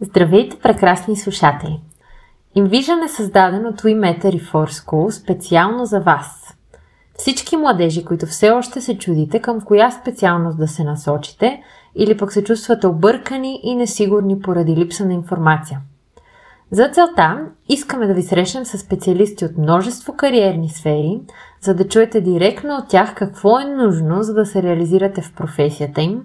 Здравейте, прекрасни слушатели! Invision е създаден от WeMeta Reform School специално за вас. Всички младежи, които все още се чудите към коя специалност да се насочите или пък се чувствате объркани и несигурни поради липса на информация. За целта искаме да ви срещнем с специалисти от множество кариерни сфери, за да чуете директно от тях какво е нужно, за да се реализирате в професията им,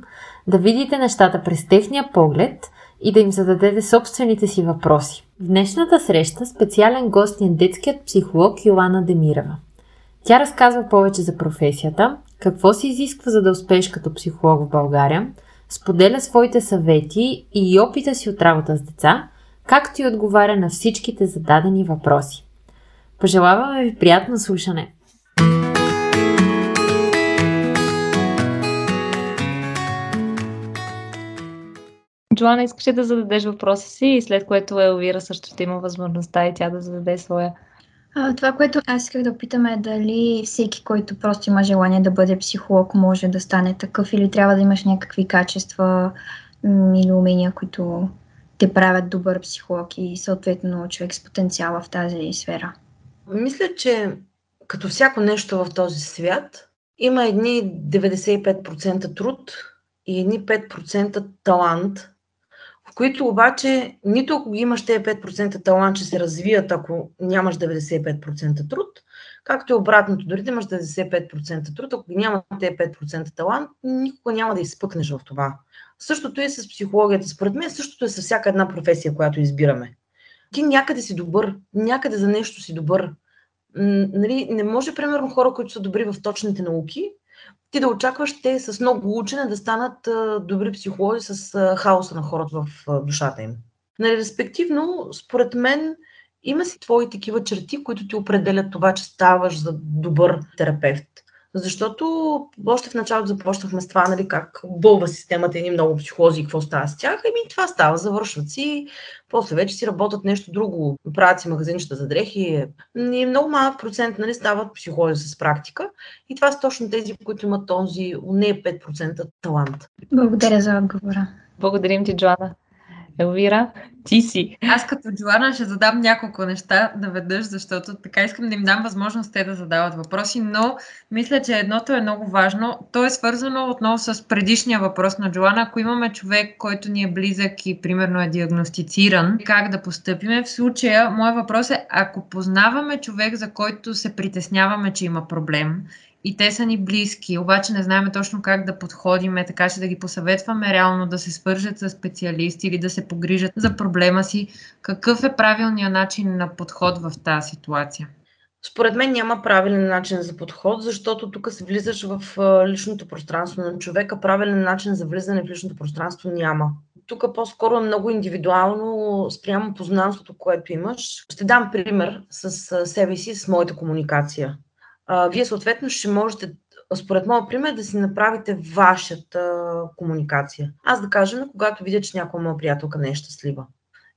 да видите нещата през техния поглед – и да им зададете собствените си въпроси. В днешната среща специален гост е детският психолог Йоана Демирова. Тя разказва повече за професията, какво се изисква за да успееш като психолог в България, споделя своите съвети и опита си от работа с деца, както и отговаря на всичките зададени въпроси. Пожелаваме ви приятно слушане! Джоана, искаш ли да зададеш въпроса си и след което Елвира също ще има възможността и тя да зададе своя? А, това, което аз исках да питам е дали всеки, който просто има желание да бъде психолог, може да стане такъв или трябва да имаш някакви качества или умения, които те правят добър психолог и съответно човек с потенциала в тази сфера. Мисля, че като всяко нещо в този свят, има едни 95% труд и едни 5% талант, които обаче нито ако имаш тези 5% талант, че се развият, ако нямаш 95% труд, както и обратното, дори да имаш 95% труд, ако няма тези 5% талант, никога няма да изпъкнеш в това. Същото е с психологията. Според мен същото е с всяка една професия, която избираме. Ти някъде си добър, някъде за нещо си добър. Нали, не може, примерно, хора, които са добри в точните науки, ти да очакваш те с много учене да станат добри психолози с хаоса на хората в душата им. Нали, респективно, според мен, има си твои такива черти, които ти определят това, че ставаш за добър терапевт. Защото още в началото започнахме с това, нали, как бълва системата и много психолози и какво става с тях. Еми това става, завършват си, после вече си работят нещо друго, правят си магазинчета за дрехи. И много малък процент нали, стават психолози с практика. И това са точно тези, които имат този не 5% талант. Благодаря за отговора. Благодарим ти, Джоана. Елвира, ти си. Аз като Джоана ще задам няколко неща наведнъж, защото така искам да им дам възможност те да задават въпроси, но мисля, че едното е много важно. То е свързано отново с предишния въпрос на Джоана. Ако имаме човек, който ни е близък и примерно е диагностициран, как да постъпиме? В случая, моят въпрос е, ако познаваме човек, за който се притесняваме, че има проблем, и те са ни близки, обаче не знаем точно как да подходим, така че да ги посъветваме реално да се свържат с специалисти или да се погрижат за проблема си. Какъв е правилният начин на подход в тази ситуация? Според мен няма правилен начин за подход, защото тук се влизаш в личното пространство на човека. Правилен начин за влизане в личното пространство няма. Тук по-скоро е много индивидуално спрямо познанството, което имаш. Ще дам пример с себе си, с моята комуникация вие съответно ще можете, според моят пример, да си направите вашата комуникация. Аз да кажа, когато видя, че някоя моя приятелка не е щастлива.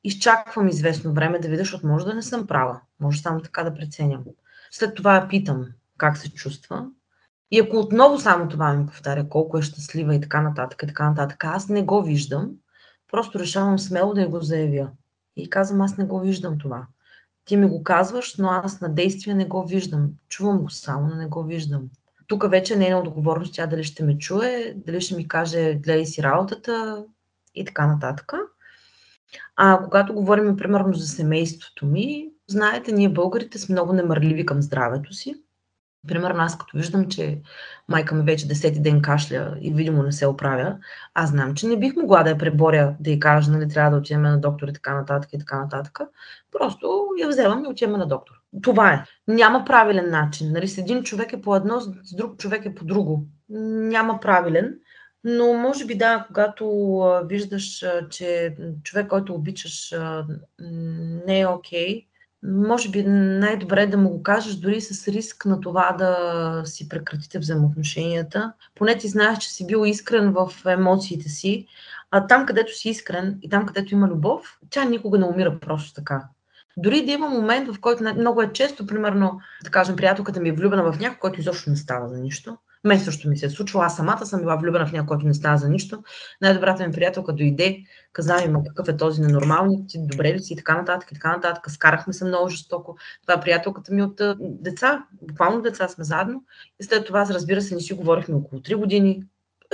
Изчаквам известно време да видя, защото може да не съм права. Може само така да преценям. След това я питам как се чувства. И ако отново само това ми повтаря колко е щастлива и така нататък, и така нататък, аз не го виждам, просто решавам смело да я го заявя. И казвам, аз не го виждам това. Ти ми го казваш, но аз на действие не го виждам. Чувам го само, но не го виждам. Тук вече не е на отговорност тя дали ще ме чуе, дали ще ми каже гледай си работата и така нататък. А когато говорим примерно за семейството ми, знаете, ние българите сме много немърливи към здравето си. Примерно аз като виждам, че майка ми вече десети ден кашля и видимо не се оправя, аз знам, че не бих могла да я преборя, да й кажа, нали, трябва да отидем на доктор и така нататък и така нататък. Просто я вземам и отиваме на доктор. Това е. Няма правилен начин. Нали, с един човек е по едно, с друг човек е по друго. Няма правилен. Но може би да, когато виждаш, че човек, който обичаш, не е окей, okay, може би най-добре е да му го кажеш дори с риск на това да си прекратите взаимоотношенията. Поне ти знаеш, че си бил искрен в емоциите си, а там, където си искрен и там, където има любов, тя никога не умира просто така. Дори да има момент, в който много е често, примерно, да кажем, приятелката ми е влюбена в някой, който изобщо не става за нищо. Мен също ми се е случило. Аз самата съм била влюбена в някой, който не става за нищо. Най-добрата ми приятелка дойде, каза ми, какъв е този ненормалник, ти добре ли си и така нататък, и така нататък. Скарахме се много жестоко. Това е приятелката ми от деца, буквално деца сме заедно. И след това, разбира се, не си говорихме около 3 години.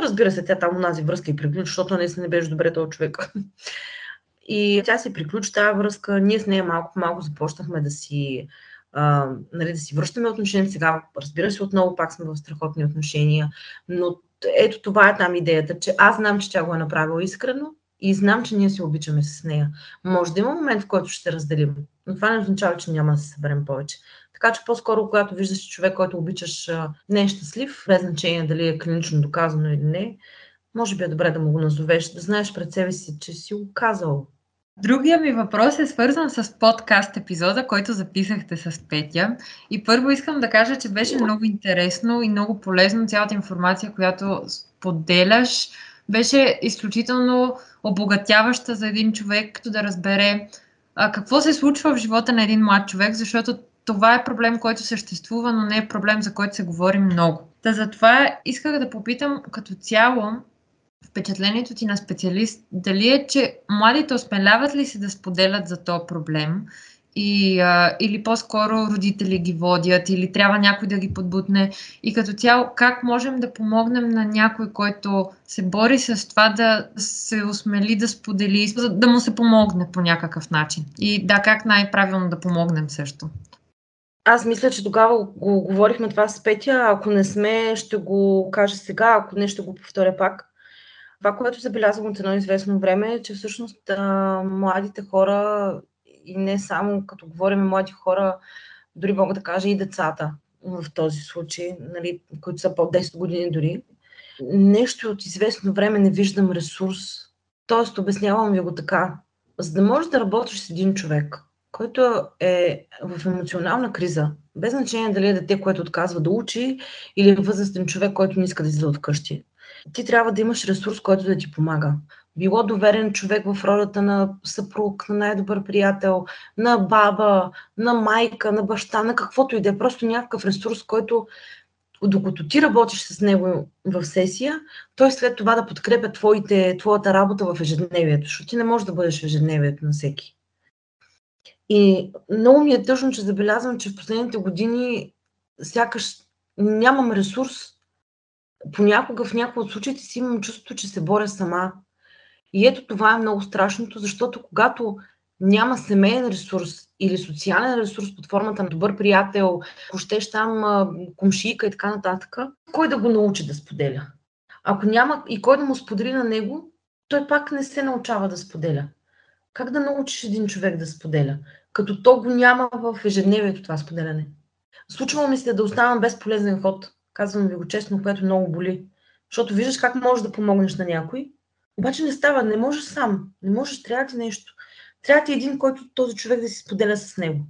Разбира се, тя там унази връзка и приключи, защото наистина не беше добре този човек. И тя се приключи тази връзка. Ние с нея малко по малко започнахме да си а, нали, да си връщаме отношения. Сега, разбира се, отново пак сме в страхотни отношения, но ето това е там идеята, че аз знам, че тя го е направила искрено и знам, че ние се обичаме с нея. Може да има момент, в който ще се разделим, но това не означава, че няма да се съберем повече. Така че по-скоро, когато виждаш човек, който обичаш, не е щастлив, без значение дали е клинично доказано или не, може би е добре да му го назовеш, да знаеш пред себе си, че си го казал Другия ми въпрос е свързан с подкаст епизода, който записахте с Петя. И първо искам да кажа, че беше много интересно и много полезно цялата информация, която споделяш. Беше изключително обогатяваща за един човек, като да разбере а, какво се случва в живота на един млад човек, защото това е проблем, който съществува, но не е проблем, за който се говори много. Та затова исках да попитам като цяло, впечатлението ти на специалист, дали е, че младите осмеляват ли се да споделят за този проблем и, а, или по-скоро родители ги водят, или трябва някой да ги подбутне. И като цяло, как можем да помогнем на някой, който се бори с това да се осмели да сподели, да му се помогне по някакъв начин. И да, как най-правилно да помогнем също. Аз мисля, че тогава го говорихме това с Петя. Ако не сме, ще го кажа сега, ако не, ще го повторя пак. Това, което забелязвам от едно известно време е, че всъщност а, младите хора, и не само като говорим млади хора, дори мога да кажа и децата в този случай, нали, които са по 10 години дори, нещо от известно време не виждам ресурс. Тоест, обяснявам ви го така. За да можеш да работиш с един човек, който е в емоционална криза, без значение дали е дете, което отказва да учи, или е възрастен човек, който не иска да излиза от вкъщи ти трябва да имаш ресурс, който да ти помага. Било доверен човек в ролята на съпруг, на най-добър приятел, на баба, на майка, на баща, на каквото и да е. Просто някакъв ресурс, който докато ти работиш с него в сесия, той след това да подкрепя твоите, твоята работа в ежедневието, защото ти не можеш да бъдеш в ежедневието на всеки. И много ми е тъжно, че забелязвам, че в последните години сякаш нямам ресурс понякога в някои от случаите си имам чувството, че се боря сама. И ето това е много страшното, защото когато няма семейен ресурс или социален ресурс под формата на добър приятел, ако щеш там комшийка и така нататък, кой да го научи да споделя? Ако няма и кой да му сподели на него, той пак не се научава да споделя. Как да научиш един човек да споделя? Като то го няма в ежедневието това споделяне. Случва ми се да оставам без полезен ход. Казвам ви го честно, което много боли. Защото виждаш как можеш да помогнеш на някой, обаче не става, не можеш сам, не можеш, трябва ти нещо. Трябва ти един, който този човек да си споделя с него.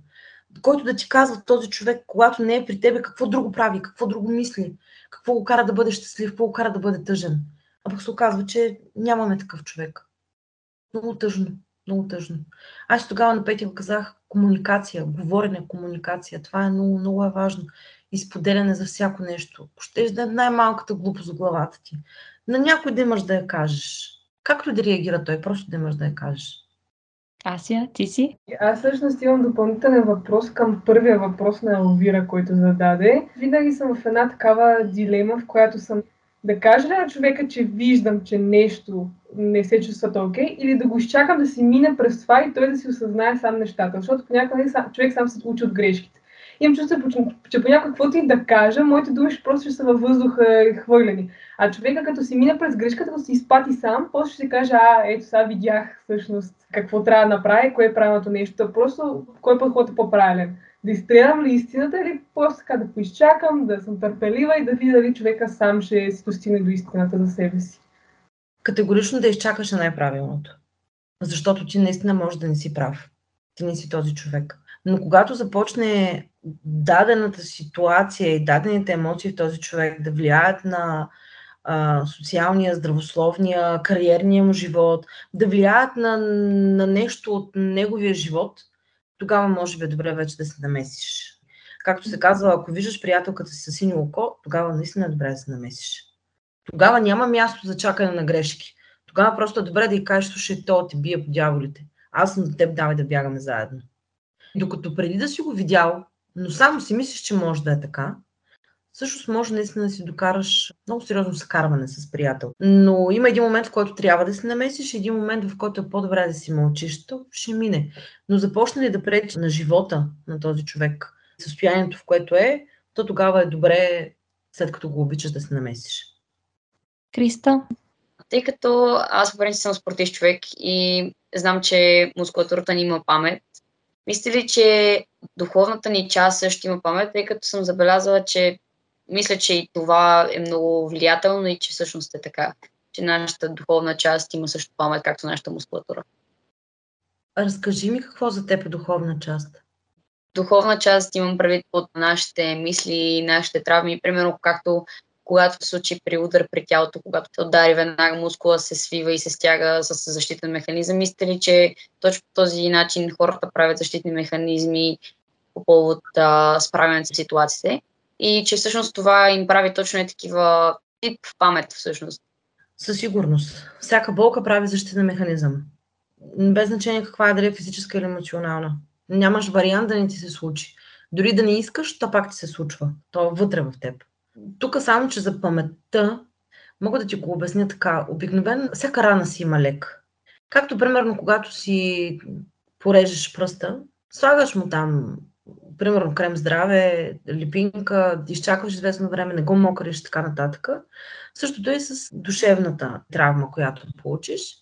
Който да ти казва този човек, когато не е при тебе, какво друго прави, какво друго мисли, какво го кара да бъде щастлив, какво го кара да бъде тъжен. А пък се оказва, че нямаме такъв човек. Много тъжно, много тъжно. Аз тогава на Петя казах комуникация, говорене, комуникация. Това е много, много е важно и споделяне за всяко нещо. Ще да е най-малката глупост в главата ти. На някой да имаш да я кажеш. Както да реагира той, просто да имаш да я кажеш. Ася, ти си? Аз всъщност имам допълнителен въпрос към първия въпрос на Елвира, който зададе. Винаги съм в една такава дилема, в която съм да кажа на човека, че виждам, че нещо не се чувства окей, или да го изчакам да си мине през това и той да си осъзнае сам нещата. Защото понякога човек сам се учи от грешките имам чувство, че понякога каквото и да кажа, моите думи ще просто ще са във въздуха хвърлени. А човека като си мина през грешката, като си изпати сам, после ще си каже, а, ето сега видях всъщност какво трябва да направи, кое е правилното нещо. Просто кой подход е по-правилен. Да изстрелям ли истината или просто така да поизчакам, да съм търпелива и да видя дали човека сам ще си достигне до истината за себе си. Категорично да изчакаш е най-правилното. Защото ти наистина можеш да не си прав. Ти не си този човек. Но когато започне дадената ситуация и дадените емоции в този човек да влияят на а, социалния, здравословния, кариерния му живот, да влияят на, на нещо от неговия живот, тогава може би е добре вече да се намесиш. Както се казва, ако виждаш приятелката си с синьо око, тогава наистина е добре да се намесиш. Тогава няма място за чакане на грешки. Тогава просто е добре да й кажеш, слушай, то те бие по дяволите. Аз съм до теб, давай да бягаме заедно. Докато преди да си го видял, но само си мислиш, че може да е така, всъщност може наистина да си докараш много сериозно съкарване с приятел. Но има един момент, в който трябва да се намесиш, един момент, в който е по-добре да си мълчиш, то ще мине. Но започне ли да пречи на живота на този човек, състоянието, в което е, то тогава е добре, след като го обичаш, да се намесиш. Криста? Тъй като аз в принцип съм спортист човек и знам, че мускулатурата ни има памет, мисля ли, че духовната ни част също има памет, тъй като съм забелязала, че мисля, че и това е много влиятелно и че всъщност е така, че нашата духовна част има също памет, както нашата мускулатура. Разкажи ми какво за теб е духовна част. Духовна част имам предвид от нашите мисли, нашите травми, примерно както когато се случи при удар при тялото, когато се удари веднага мускула, се свива и се стяга с защитен механизъм. Мислите ли, че точно по този начин хората правят защитни механизми по повод а, справянето с ситуациите? И че всъщност това им прави точно е такива тип памет всъщност. Със сигурност. Всяка болка прави защитен механизъм. Без значение каква е, дали е физическа или емоционална. Нямаш вариант да не ти се случи. Дори да не искаш, то пак ти се случва. То е вътре в теб. Тук само, че за паметта мога да ти го обясня така. Обикновено всяка рана си има лек. Както примерно, когато си порежеш пръста, слагаш му там, примерно крем здраве, липинка, изчакваш известно време, не го мокриш и така нататък. Същото е с душевната травма, която получиш.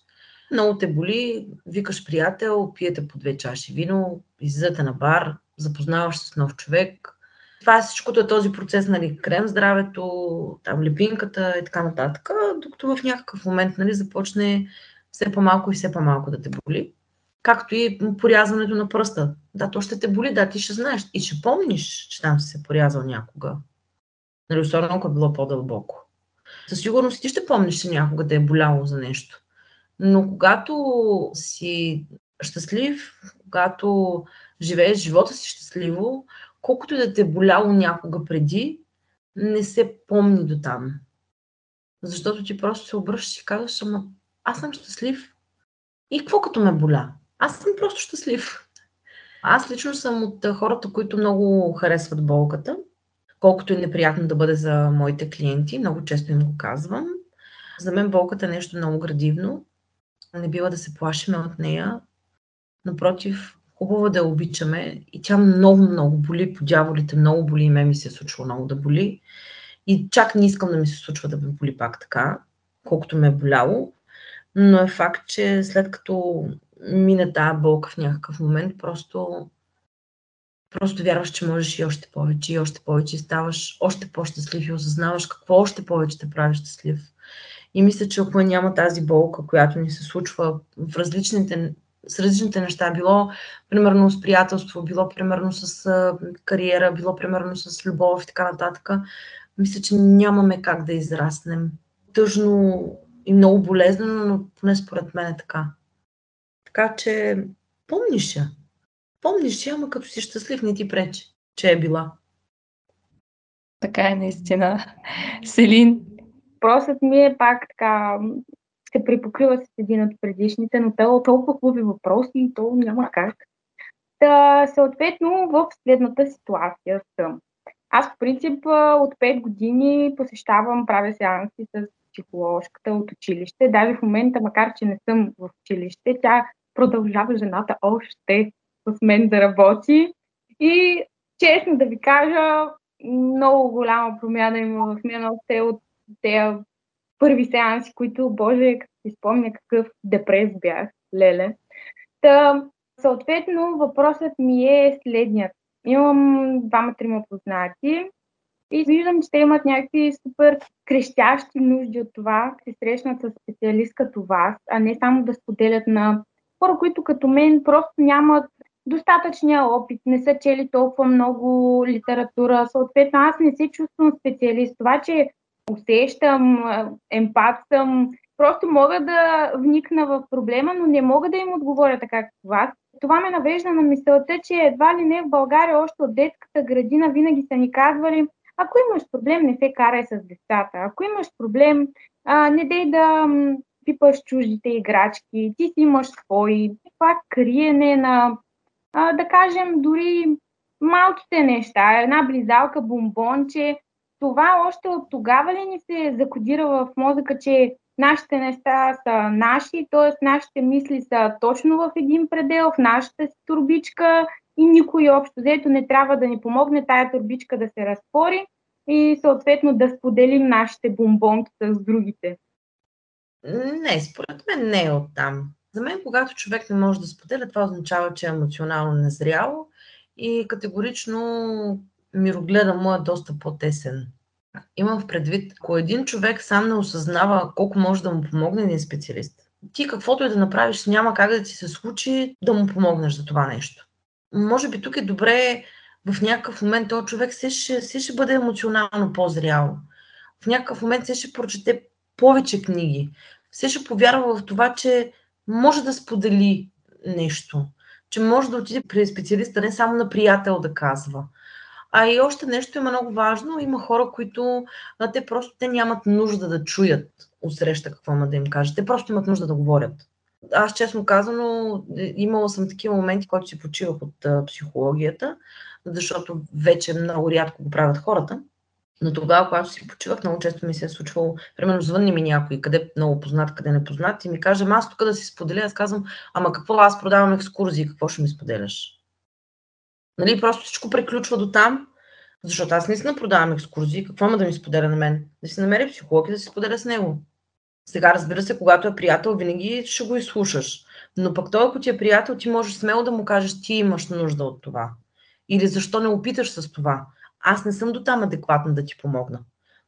Много те боли, викаш приятел, пиете по две чаши вино, излизате на бар, запознаваш се с нов човек, това е всичкото е този процес, нали, крем здравето, там липинката и така нататък, докато в някакъв момент нали, започне все по-малко и все по-малко да те боли. Както и порязването на пръста. Да, то ще те боли, да, ти ще знаеш и ще помниш, че там си се порязал някога. Нали, особено ако е било по-дълбоко. Със сигурност ти ще помниш, че някога те е боляло за нещо. Но когато си щастлив, когато живееш живота си щастливо, колкото да те е боляло някога преди, не се помни до там. Защото ти просто се обръщаш и казваш, ама аз съм щастлив. И какво като ме боля? Аз съм просто щастлив. Аз лично съм от хората, които много харесват болката, колкото е неприятно да бъде за моите клиенти, много често им го казвам. За мен болката е нещо много градивно. Не бива да се плашиме от нея. Напротив, хубаво да я обичаме и тя много, много боли по дяволите, много боли и ме ми се е случва много да боли. И чак не искам да ми се случва да ме боли пак така, колкото ме е боляло. Но е факт, че след като мине тази болка в някакъв момент, просто, просто вярваш, че можеш и още повече, и още повече, и ставаш още по-щастлив и осъзнаваш какво още повече те прави щастлив. И мисля, че ако няма тази болка, която ни се случва в различните с различните неща. Било, примерно, с приятелство, било, примерно, с а, кариера, било, примерно, с любов и така нататък. Мисля, че нямаме как да израснем. Тъжно и много болезнено, но поне според мен е така. Така че помниш я. Помниш я, ама като си щастлив не ти пречи, че е била. Така е наистина. Селин? Въпросът ми е пак така се припокрива с един от предишните, но те толкова хубави въпроси и то няма как. Та, съответно, в следната ситуация съм. Аз, в принцип, от 5 години посещавам, правя сеанси с психоложката от училище. Даже в момента, макар че не съм в училище, тя продължава жената още с мен да работи. И честно да ви кажа, много голяма промяна има в мен още от тези първи сеанси, които, боже, като си спомня какъв депрес бях, леле. Та, съответно, въпросът ми е следният. Имам двама-трима познати и виждам, че те имат някакви супер крещящи нужди от това, се срещнат с специалист като вас, а не само да споделят на хора, които като мен просто нямат достатъчния опит, не са чели толкова много литература. Съответно, аз не се чувствам специалист. Това, че усещам, емпат съм, просто мога да вникна в проблема, но не мога да им отговоря така като вас. Това ме навежда на мисълта, че едва ли не в България още от детската градина винаги са ни казвали, ако имаш проблем, не се карай с децата. Ако имаш проблем, а, не дей да м, пипаш чуждите играчки, ти си имаш свои. Това криене на, а, да кажем, дори малките неща, една близалка, бомбонче, това още от тогава ли ни се закодира в мозъка, че нашите неща са наши, т.е. нашите мисли са точно в един предел, в нашата си турбичка и никой общо взето не трябва да ни помогне тая турбичка да се разтвори и съответно да споделим нашите бомбонки с другите. Не, според мен не е оттам. За мен, когато човек не може да споделя, това означава, че е емоционално незряло и категорично мирогледа му е доста по-тесен. Имам в предвид, ако един човек сам не осъзнава колко може да му помогне един специалист, ти каквото и да направиш, няма как да ти се случи да му помогнеш за това нещо. Може би тук е добре в някакъв момент този човек се ще, се ще бъде емоционално по-зрял. В някакъв момент се ще прочете повече книги. Все ще повярва в това, че може да сподели нещо. Че може да отиде при специалиста, не само на приятел да казва. А и още нещо има много важно. Има хора, които те просто те нямат нужда да чуят среща какво има да им кажат. Те просто имат нужда да говорят. Аз честно казано, имала съм такива моменти, когато си почивах от а, психологията, защото вече много рядко го правят хората. Но тогава, когато си почивах, много често ми се е случвало, примерно звънни ми някой, къде много познат, къде не познат, и ми каже, аз тук да си споделя, аз казвам, ама какво, аз продавам екскурзии, какво ще ми споделяш? Нали, просто всичко приключва до там, защото аз наистина продавам екскурзии, какво има да ми споделя на мен? Да си намери психолог и да си споделя с него. Сега, разбира се, когато е приятел, винаги ще го изслушаш. Но пък той, ако ти е приятел, ти можеш смело да му кажеш, ти имаш нужда от това. Или защо не опиташ с това? Аз не съм до там адекватна да ти помогна.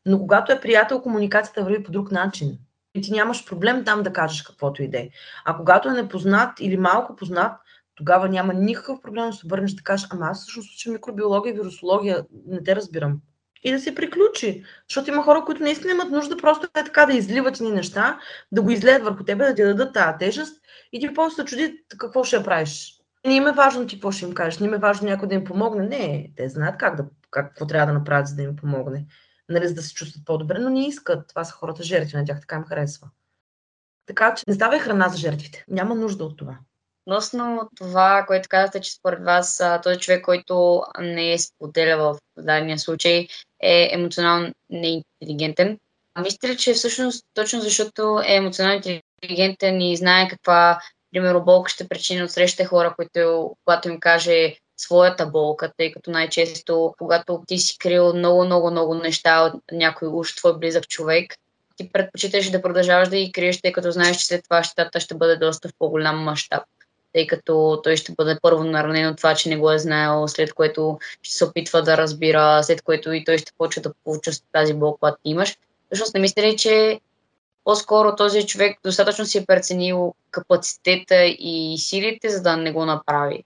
Но когато е приятел, комуникацията върви по друг начин. И ти нямаш проблем там да кажеш каквото иде. А когато е непознат или малко познат, тогава няма никакъв проблем да се обърнеш да кажеш, ама аз всъщност уча микробиология и вирусология, не те разбирам. И да се приключи. Защото има хора, които наистина имат нужда просто е така да изливат ни неща, да го излеят върху тебе, да ти дадат тази тежест и ти после се чуди какво ще правиш. Не им е важно ти какво ще им кажеш, не им е важно някой да им помогне. Не, те знаят как да, как, какво трябва да направят, за да им помогне. Нали, за да се чувстват по-добре, но не искат. Това са хората жертви, на тях така им харесва. Така че не ставай храна за жертвите. Няма нужда от това. Относно това, което казахте, че според вас този човек, който не е споделя в дадения случай, е емоционално неинтелигентен. Мислите ли, че всъщност точно защото е емоционално интелигентен и знае каква, примерно, болка ще причини от срещите хора, които, когато им каже своята болка, тъй като най-често, когато ти си крил много, много, много неща от някой уж твой близък човек, ти предпочиташ да продължаваш да ги криеш, тъй като знаеш, че след това щата ще бъде доста в по-голям мащаб тъй като той ще бъде първо наранен от това, че не го е знаел, след което ще се опитва да разбира, след което и той ще почва да получа тази болка, която имаш. Всъщност не мисля ли, че по-скоро този човек достатъчно си е преценил капацитета и силите, за да не го направи.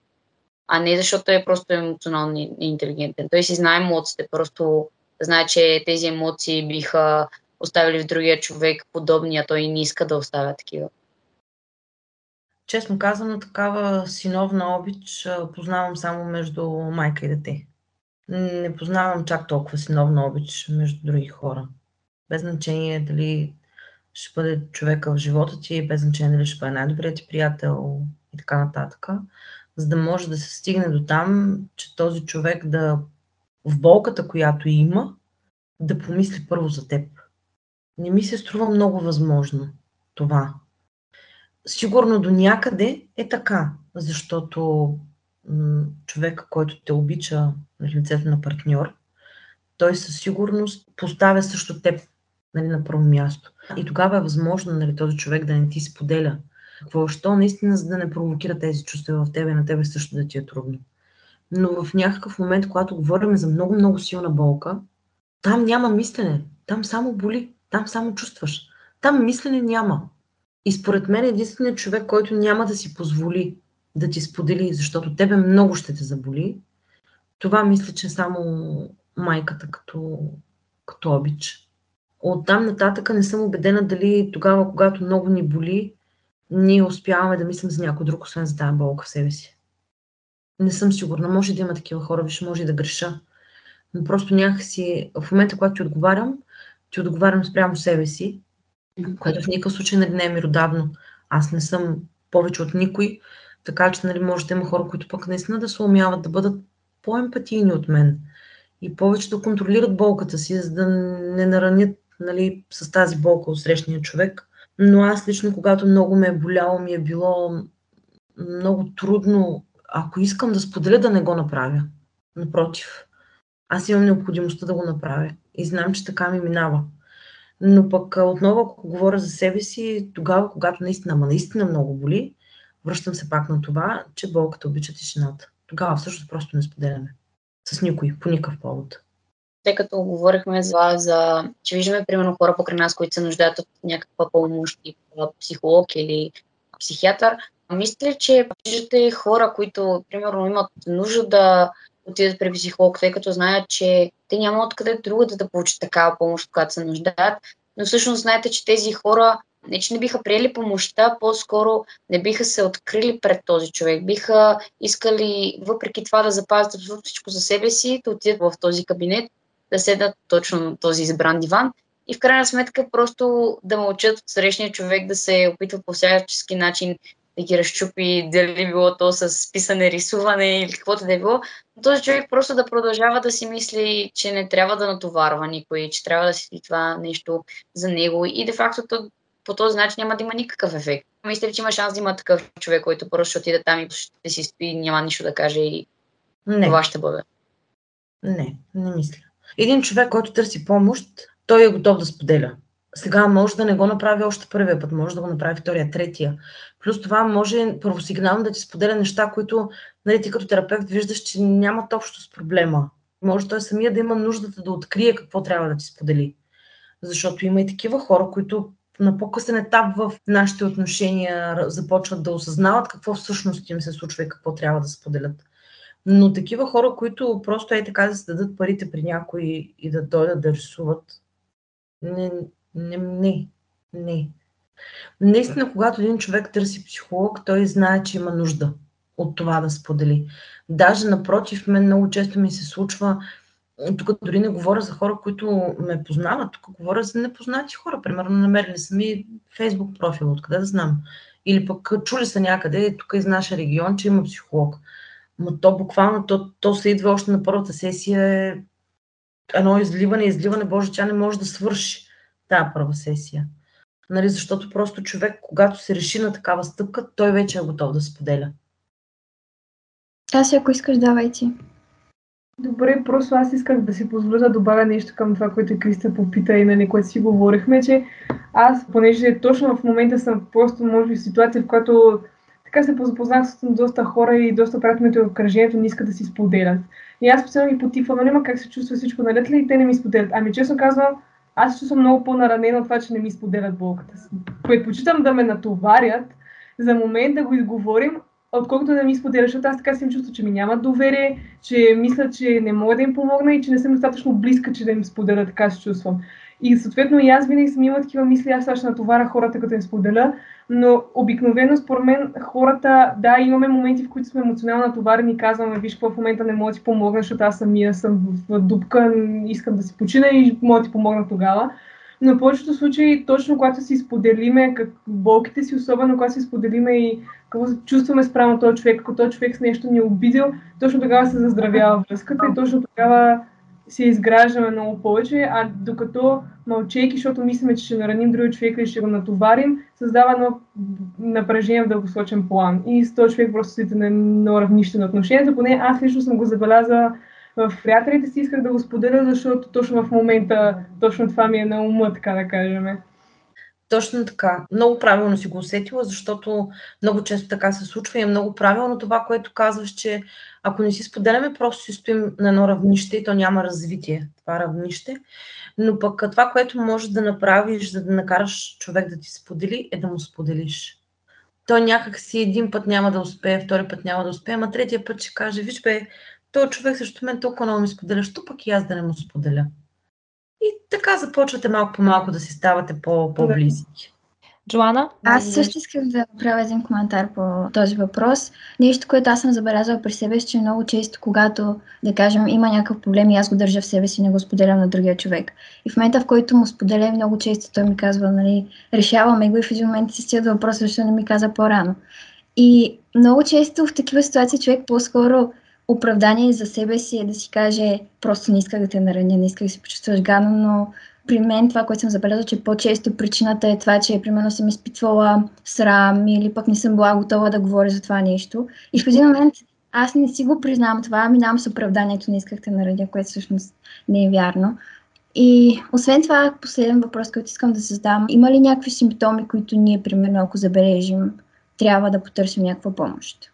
А не защото е просто емоционално интелигентен. Той си знае емоциите, просто знае, че тези емоции биха оставили в другия човек подобни, а той не иска да оставя такива. Честно казано, такава синовна обич познавам само между майка и дете. Не познавам чак толкова синовна обич между други хора. Без значение дали ще бъде човека в живота ти, без значение дали ще бъде най-добрият ти приятел и така нататък, за да може да се стигне до там, че този човек да в болката, която има, да помисли първо за теб. Не ми се струва много възможно това. Сигурно до някъде е така, защото човека, който те обича на лицето на партньор, той със сигурност поставя също теб нали, на първо място. И тогава е възможно нали, този човек да не ти споделя какво що наистина, за да не провокира тези чувства в тебе, на тебе също да ти е трудно. Но в някакъв момент, когато говорим за много-много силна болка, там няма мислене, там само боли, там само чувстваш. Там мислене няма. И според мен единственият човек, който няма да си позволи да ти сподели, защото тебе много ще те заболи, това мисля, че само майката като, като обич. От там нататък не съм убедена дали тогава, когато много ни боли, ние успяваме да мислим за някой друг, освен за тази болка в себе си. Не съм сигурна. Може да има такива хора, виж, може и да греша. Но просто някакси, в момента, когато ти отговарям, ти отговарям спрямо себе си, което в никакъв случай нали, не е миродавно. Аз не съм повече от никой, така че нали, може да има хора, които пък наистина да се умяват да бъдат по-емпатийни от мен и повече да контролират болката си, за да не наранят нали, с тази болка от срещния човек. Но аз лично, когато много ме е боляло, ми е било много трудно, ако искам да споделя, да не го направя. Напротив, аз имам необходимостта да го направя и знам, че така ми минава. Но пък отново, ако говоря за себе си, тогава, когато наистина, ма наистина много боли, връщам се пак на това, че болката обича тишината. Тогава всъщност просто не споделяме. С никой, по никакъв повод. Тъй като говорихме за, за че виждаме, примерно, хора покрай нас, които се нуждаят от някаква помощ, и психолог или психиатър, мисля че виждате хора, които, примерно, имат нужда да отидат при психолог, тъй като знаят, че те няма откъде друга да получат такава помощ, която се нуждаят, но всъщност знаете, че тези хора не, че не биха приели помощта, по-скоро не биха се открили пред този човек. Биха искали, въпреки това, да запазят всичко за себе си, да отидат в този кабинет, да седат точно на този избран диван и в крайна сметка просто да мълчат срещния човек, да се опитва по всячески начин да ги разчупи, дали било то с писане, рисуване или каквото да е било. Но този човек просто да продължава да си мисли, че не трябва да натоварва никой, че трябва да си това нещо за него и де факто то, по този начин няма да има никакъв ефект. Мисля, че има шанс да има такъв човек, който просто ще отиде там и ще си спи няма нищо да каже и не. това ще бъде. Не, не мисля. Един човек, който търси помощ, той е готов да споделя. Сега може да не го направи още първия път, може да го направи втория, третия. Плюс това може първосигнално да ти споделя неща, които нали, ти като терапевт виждаш, че нямат общо с проблема. Може той самия да има нуждата да открие какво трябва да ти сподели. Защото има и такива хора, които на по-късен етап в нашите отношения започват да осъзнават какво всъщност им се случва и какво трябва да споделят. Но такива хора, които просто е така да се дадат парите при някой и да дойдат да рисуват, не, не, не, не. Наистина, когато един човек търси психолог, той знае, че има нужда от това да сподели. Даже напротив, мен много често ми се случва, тук дори не говоря за хора, които ме познават, тук говоря за непознати хора. Примерно намерили са ми фейсбук профил, откъде да знам. Или пък чули са някъде, тук из нашия регион, че има психолог. Но то буквално, то, то се идва още на първата сесия, е едно изливане, изливане, Боже, тя не може да свърши тази първа сесия. Нали, защото просто човек, когато се реши на такава стъпка, той вече е готов да споделя. Аз, ако искаш, давай ти. Добре, просто аз исках да си позволя да добавя нещо към това, което Криста попита и нали, което си говорихме, че аз, понеже точно в момента съм просто, може би, в ситуация, в която така се запознах с доста хора и доста приятелите в кръжението не искат да си споделят. И аз специално ги потипвам, нали, как се чувства всичко, нали ли, и те не ми споделят. Ами честно казвам, аз се чувствам много по-наранена от това, че не ми споделят болката си. Предпочитам да ме натоварят за момент да го изговорим, отколкото да ми споделят, защото аз така си им чувствам, че ми нямат доверие, че мисля, че не мога да им помогна и че не съм достатъчно близка, че да им споделя, така се чувствам. И съответно и аз винаги съм имала такива мисли, аз ще натоваря хората, като им споделя, но обикновено според мен хората, да, имаме моменти, в които сме емоционално натоварени и казваме, виж какво в момента не мога да ти помогна, защото аз самия съм в дупка, искам да си почина и мога да ти помогна тогава. Но в повечето случаи, точно когато си споделиме как, болките си, особено когато си споделиме и какво се чувстваме спрямо този човек, ако този човек с нещо ни е обидил, точно тогава се заздравява връзката и точно тогава се изграждаме много повече, а докато мълчейки, защото мислиме, че ще нараним други човека и ще го натоварим, създава едно напрежение в дългосрочен план. И с този човек просто стоите на едно равнище на отношението. Поне аз лично съм го забелязала в приятелите си, исках да го споделя, защото точно в момента точно това ми е на ума, така да кажем. Точно така. Много правилно си го усетила, защото много често така се случва и е много правилно това, което казваш, че ако не си споделяме, просто си стоим на едно равнище и то няма развитие, това равнище. Но пък това, което можеш да направиш, за да накараш човек да ти сподели, е да му споделиш. Той някак си един път няма да успее, втори път няма да успее, ама третия път ще каже, виж бе, този човек срещу мен толкова много ми споделя, що пък и аз да не му споделя. И така започвате малко по малко да си ставате по- по-близки. Джоана? Аз също исках да направя един коментар по този въпрос. Нещо, което аз съм забелязала при себе си, че много често, когато, да кажем, има някакъв проблем и аз го държа в себе си и не го споделям на другия човек. И в момента, в който му споделя, много често той ми казва, нали, решаваме го и в един момент си стига до въпроса, защо не ми каза по-рано. И много често в такива ситуации човек по-скоро оправдание за себе си е да си каже просто не исках да те нараня, не исках да се почувстваш гадно, но при мен това, което съм забелязала, че по-често причината е това, че примерно съм изпитвала срам или пък не съм била готова да говоря за това нещо. И в един момент аз не си го признавам това, минавам с оправданието, не исках да наредя, което всъщност не е вярно. И освен това, последен въпрос, който искам да задам. Има ли някакви симптоми, които ние, примерно, ако забележим, трябва да потърсим някаква помощ?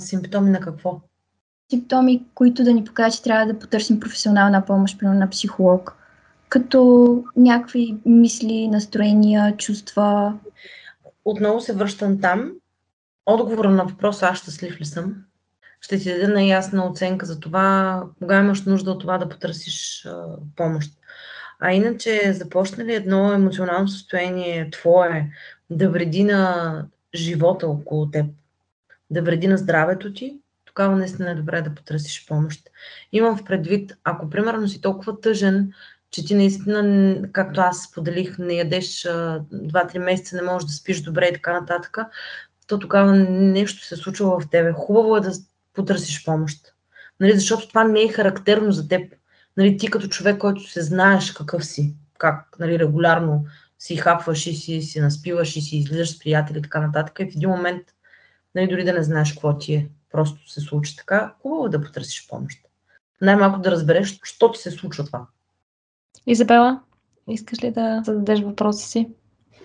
Симптоми на какво? Симптоми, които да ни покажат, че трябва да потърсим професионална помощ, примерно на психолог като някакви мисли, настроения, чувства. Отново се връщам там. Отговора на въпроса аз щастлив ли съм? Ще ти даде наясна оценка за това, кога имаш нужда от това да потърсиш а, помощ. А иначе, започне ли едно емоционално състояние твое да вреди на живота около теб, да вреди на здравето ти, тогава наистина е добре да потърсиш помощ. Имам в предвид, ако примерно си толкова тъжен, че ти наистина, както аз споделих, не ядеш 2-3 месеца, не можеш да спиш добре и така нататък, то тогава нещо се случва в тебе. Хубаво е да потърсиш помощ. Нали, защото това не е характерно за теб. Нали, ти като човек, който се знаеш какъв си, как нали, регулярно си хапваш и си, си наспиваш и си излизаш с приятели и така нататък, и в един момент, нали, дори да не знаеш какво ти е, просто се случи така, хубаво е да потърсиш помощ. Най-малко да разбереш, що ти се случва това. Изабела, искаш ли да зададеш въпроси си?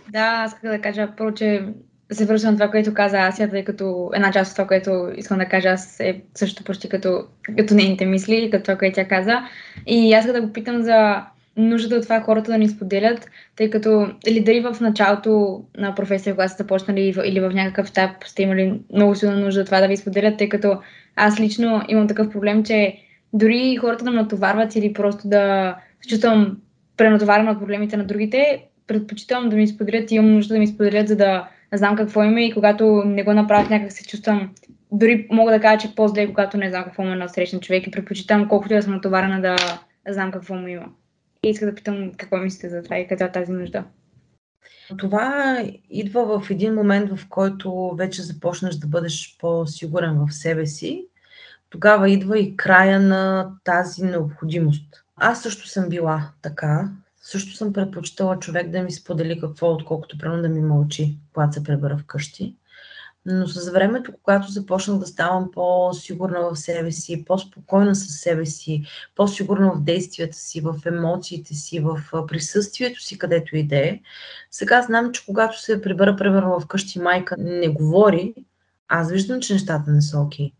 Да, аз исках да кажа първо, че се връщам на това, което каза Асия, тъй като една част от това, което искам да кажа аз е също почти като, като нейните мисли, като това, което тя каза. И аз да го питам за нуждата от това хората да ни споделят, тъй като или дали в началото на професия, когато сте започнали или в някакъв етап сте имали много силна нужда от това да ви споделят, тъй като аз лично имам такъв проблем, че дори хората да ме натоварват или просто да се чувствам пренатоварена от проблемите на другите, предпочитам да ми споделят и имам нужда да ми споделят, за да знам какво има и когато не го направят, някак се чувствам дори мога да кажа, че по-зле, когато не знам какво има на срещан човек и предпочитам колкото да съм натоварена да знам какво му има. И иска да питам какво мислите за това и къде е тази нужда. Това идва в един момент, в който вече започнеш да бъдеш по-сигурен в себе си. Тогава идва и края на тази необходимост. Аз също съм била така. Също съм предпочитала човек да ми сподели какво, отколкото прено да ми мълчи, когато се пребера вкъщи. Но с времето, когато започнах да ставам по-сигурна в себе си, по-спокойна с себе си, по-сигурна в действията си, в емоциите си, в присъствието си, където и да е, сега знам, че когато се прибера, примерно вкъщи майка не говори, аз виждам, че нещата не са окей.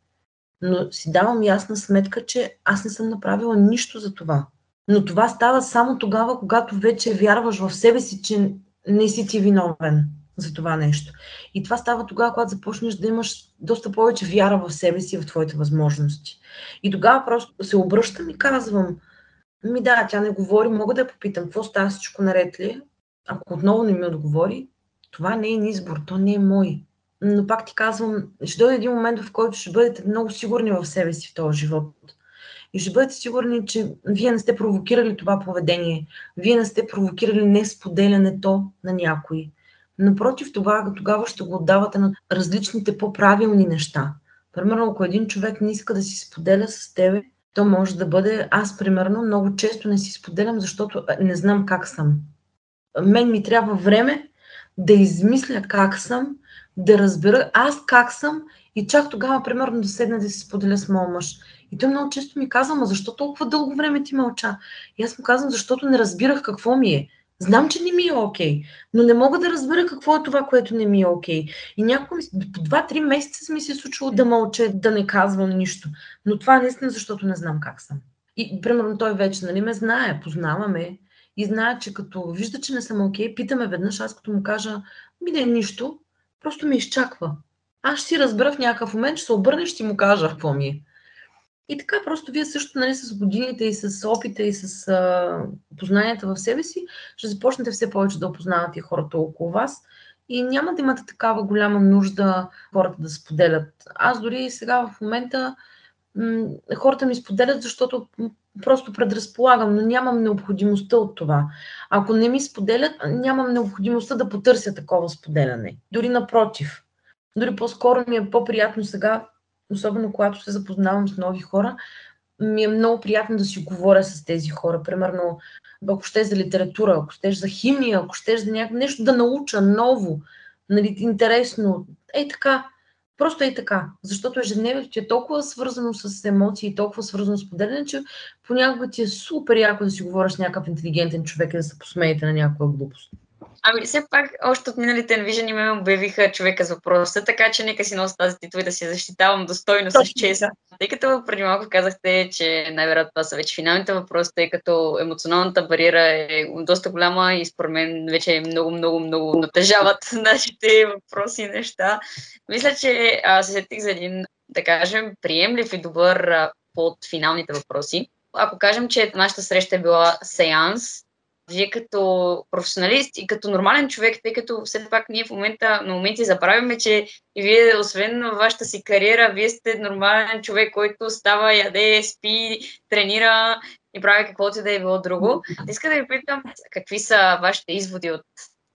Но си давам ясна сметка, че аз не съм направила нищо за това. Но това става само тогава, когато вече вярваш в себе си, че не си ти виновен за това нещо. И това става тогава, когато започнеш да имаш доста повече вяра в себе си и в твоите възможности. И тогава просто се обръщам и казвам, ми да, тя не говори, мога да я попитам, какво става, всичко наред ли? Ако отново не ми отговори, това не е избор, то не е мой но пак ти казвам, ще дойде един момент, в който ще бъдете много сигурни в себе си в този живот. И ще бъдете сигурни, че вие не сте провокирали това поведение. Вие не сте провокирали не споделянето на някой. Напротив, това тогава ще го отдавате на различните по-правилни неща. Примерно, ако един човек не иска да си споделя с тебе, то може да бъде, аз примерно много често не си споделям, защото не знам как съм. Мен ми трябва време да измисля как съм, да разбера аз как съм и чак тогава, примерно, да седна да си споделя с моят мъж. И той много често ми казва, ма защо толкова дълго време ти мълча? И аз му казвам, защото не разбирах какво ми е. Знам, че не ми е окей, okay, но не мога да разбера какво е това, което не ми е окей. Okay. И няколко, по два-три месеца ми се е случило да мълча, да не казвам нищо. Но това е наистина, защото не знам как съм. И, примерно, той вече, нали, ме знае, познаваме и знае, че като вижда, че не съм окей, okay, питаме веднъж, аз като му кажа, ми не, нищо, Просто ме изчаква. Аз ще си разбера в някакъв момент, ще се обърне, ще му кажа какво ми е. И така, просто вие също нали, с годините и с опита и с а, познанията в себе си ще започнете все повече да опознавате хората около вас и няма да имате такава голяма нужда хората да споделят. Аз дори сега в момента м- хората ми споделят, защото просто предразполагам, но нямам необходимостта от това. Ако не ми споделят, нямам необходимостта да потърся такова споделяне. Дори напротив. Дори по-скоро ми е по-приятно сега, особено когато се запознавам с нови хора, ми е много приятно да си говоря с тези хора. Примерно, ако ще за литература, ако ще за химия, ако ще за някакво нещо да науча ново, нали, интересно. Ей така, просто е така. Защото ежедневието ти е толкова свързано с емоции, толкова свързано с поделяне, че понякога ти е супер яко да си говориш с някакъв интелигентен човек и да се посмеете на някаква глупост. Ами все пак, още от миналите Envision ме обявиха човека с въпроса, така че нека си нося тази титла и да си защитавам достойно с чест. Тъй като преди малко казахте, че най-вероятно това са вече финалните въпроси, тъй като емоционалната бариера е доста голяма и според мен вече много, много, много натежават нашите въпроси и неща. Мисля, че а, се сетих за един, да кажем, приемлив и добър под финалните въпроси. Ако кажем, че нашата среща е била сеанс, вие като професионалист и като нормален човек, тъй като все пак ние в момента на моменти забравяме, че и вие, освен на вашата си кариера, вие сте нормален човек, който става, яде, спи, тренира и прави каквото и да е било друго. Иска да ви питам, какви са вашите изводи от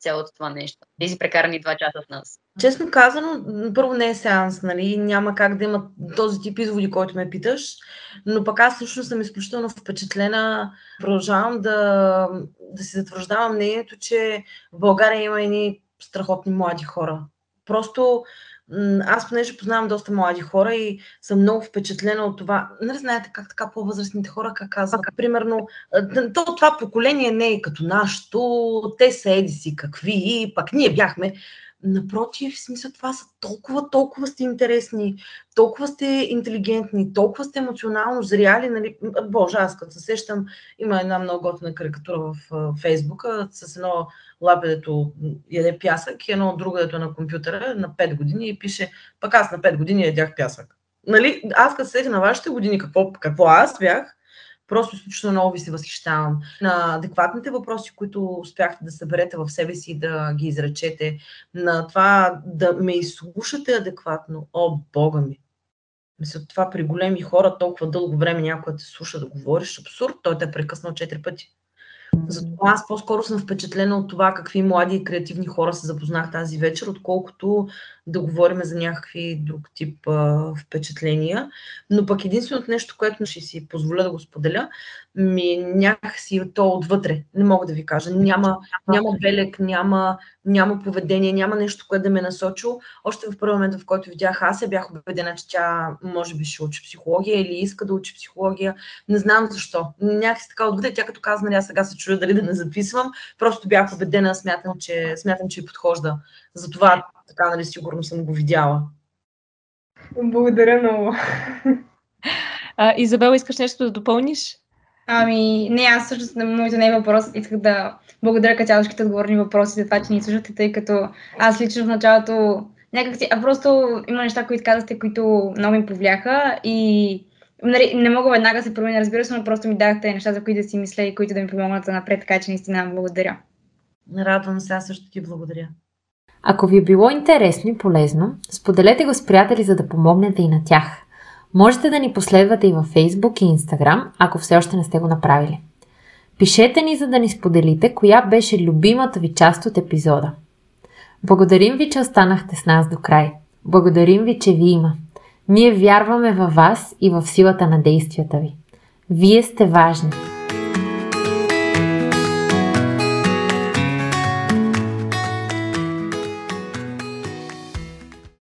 цялото това нещо, тези прекарани два часа с нас? Честно казано, първо не е сеанс, нали? Няма как да има този тип изводи, който ме питаш, но пък аз всъщност съм изключително впечатлена. Продължавам да, да си затвърждавам мнението, че в България има едни страхотни млади хора. Просто аз понеже познавам доста млади хора и съм много впечатлена от това. Нали знаете как така по-възрастните хора, как казват, примерно, то, това поколение не е като нашето, те са еди си какви, пак ние бяхме. Напротив, в смисъл това са толкова, толкова сте интересни, толкова сте интелигентни, толкова сте емоционално зряли. Нали? Боже, аз като се сещам, има една много готина карикатура в Фейсбука с едно лапе, дето яде пясък и едно друго, дето е на компютъра на 5 години и пише, пък аз на 5 години ядях пясък. Нали? Аз като се на вашите години, какво, какво аз бях, Просто изключително много ви се възхищавам. На адекватните въпроси, които успяхте да съберете в себе си и да ги изречете, на това да ме изслушате адекватно. О, Бога ми! Мисля, това при големи хора толкова дълго време някой те слуша да говориш, абсурд, той те е прекъснал четири пъти. Затова аз по-скоро съм впечатлена от това какви млади и креативни хора се запознах тази вечер, отколкото да говорим за някакви друг тип а, впечатления. Но пък единственото нещо, което ще си позволя да го споделя, ми някакси то отвътре. Не мога да ви кажа. Няма, няма белек, няма, няма поведение, няма нещо, което да ме е насочило. Още в първи момент, в който видях, аз я бях убедена, че тя може би ще учи психология или иска да учи психология. Не знам защо. Някакси така отвътре, тя като каза, нали, аз сега се чуя дали да не записвам. Просто бях убедена, смятам, че, смятам, че подхожда. Затова така, нали, сигурно съм го видяла. Благодаря много. А, Изабела, искаш нещо да допълниш? Ами, не, аз всъщност на моето не е въпрос. Исках да благодаря Катялушките отговорни въпроси за това, че ни слушате, тъй като аз лично в началото някак си, а просто има неща, които казахте, които много ми повляха и нали, не мога веднага да се променя, разбира се, но просто ми дахте неща, за които да си мисля и които да ми помогнат за напред, така че наистина благодаря. Радвам се, аз също ти благодаря. Ако ви е било интересно и полезно, споделете го с приятели, за да помогнете и на тях. Можете да ни последвате и във Facebook и Instagram, ако все още не сте го направили. Пишете ни, за да ни споделите, коя беше любимата ви част от епизода. Благодарим ви, че останахте с нас до край. Благодарим ви, че ви има. Ние вярваме във вас и в силата на действията ви. Вие сте важни.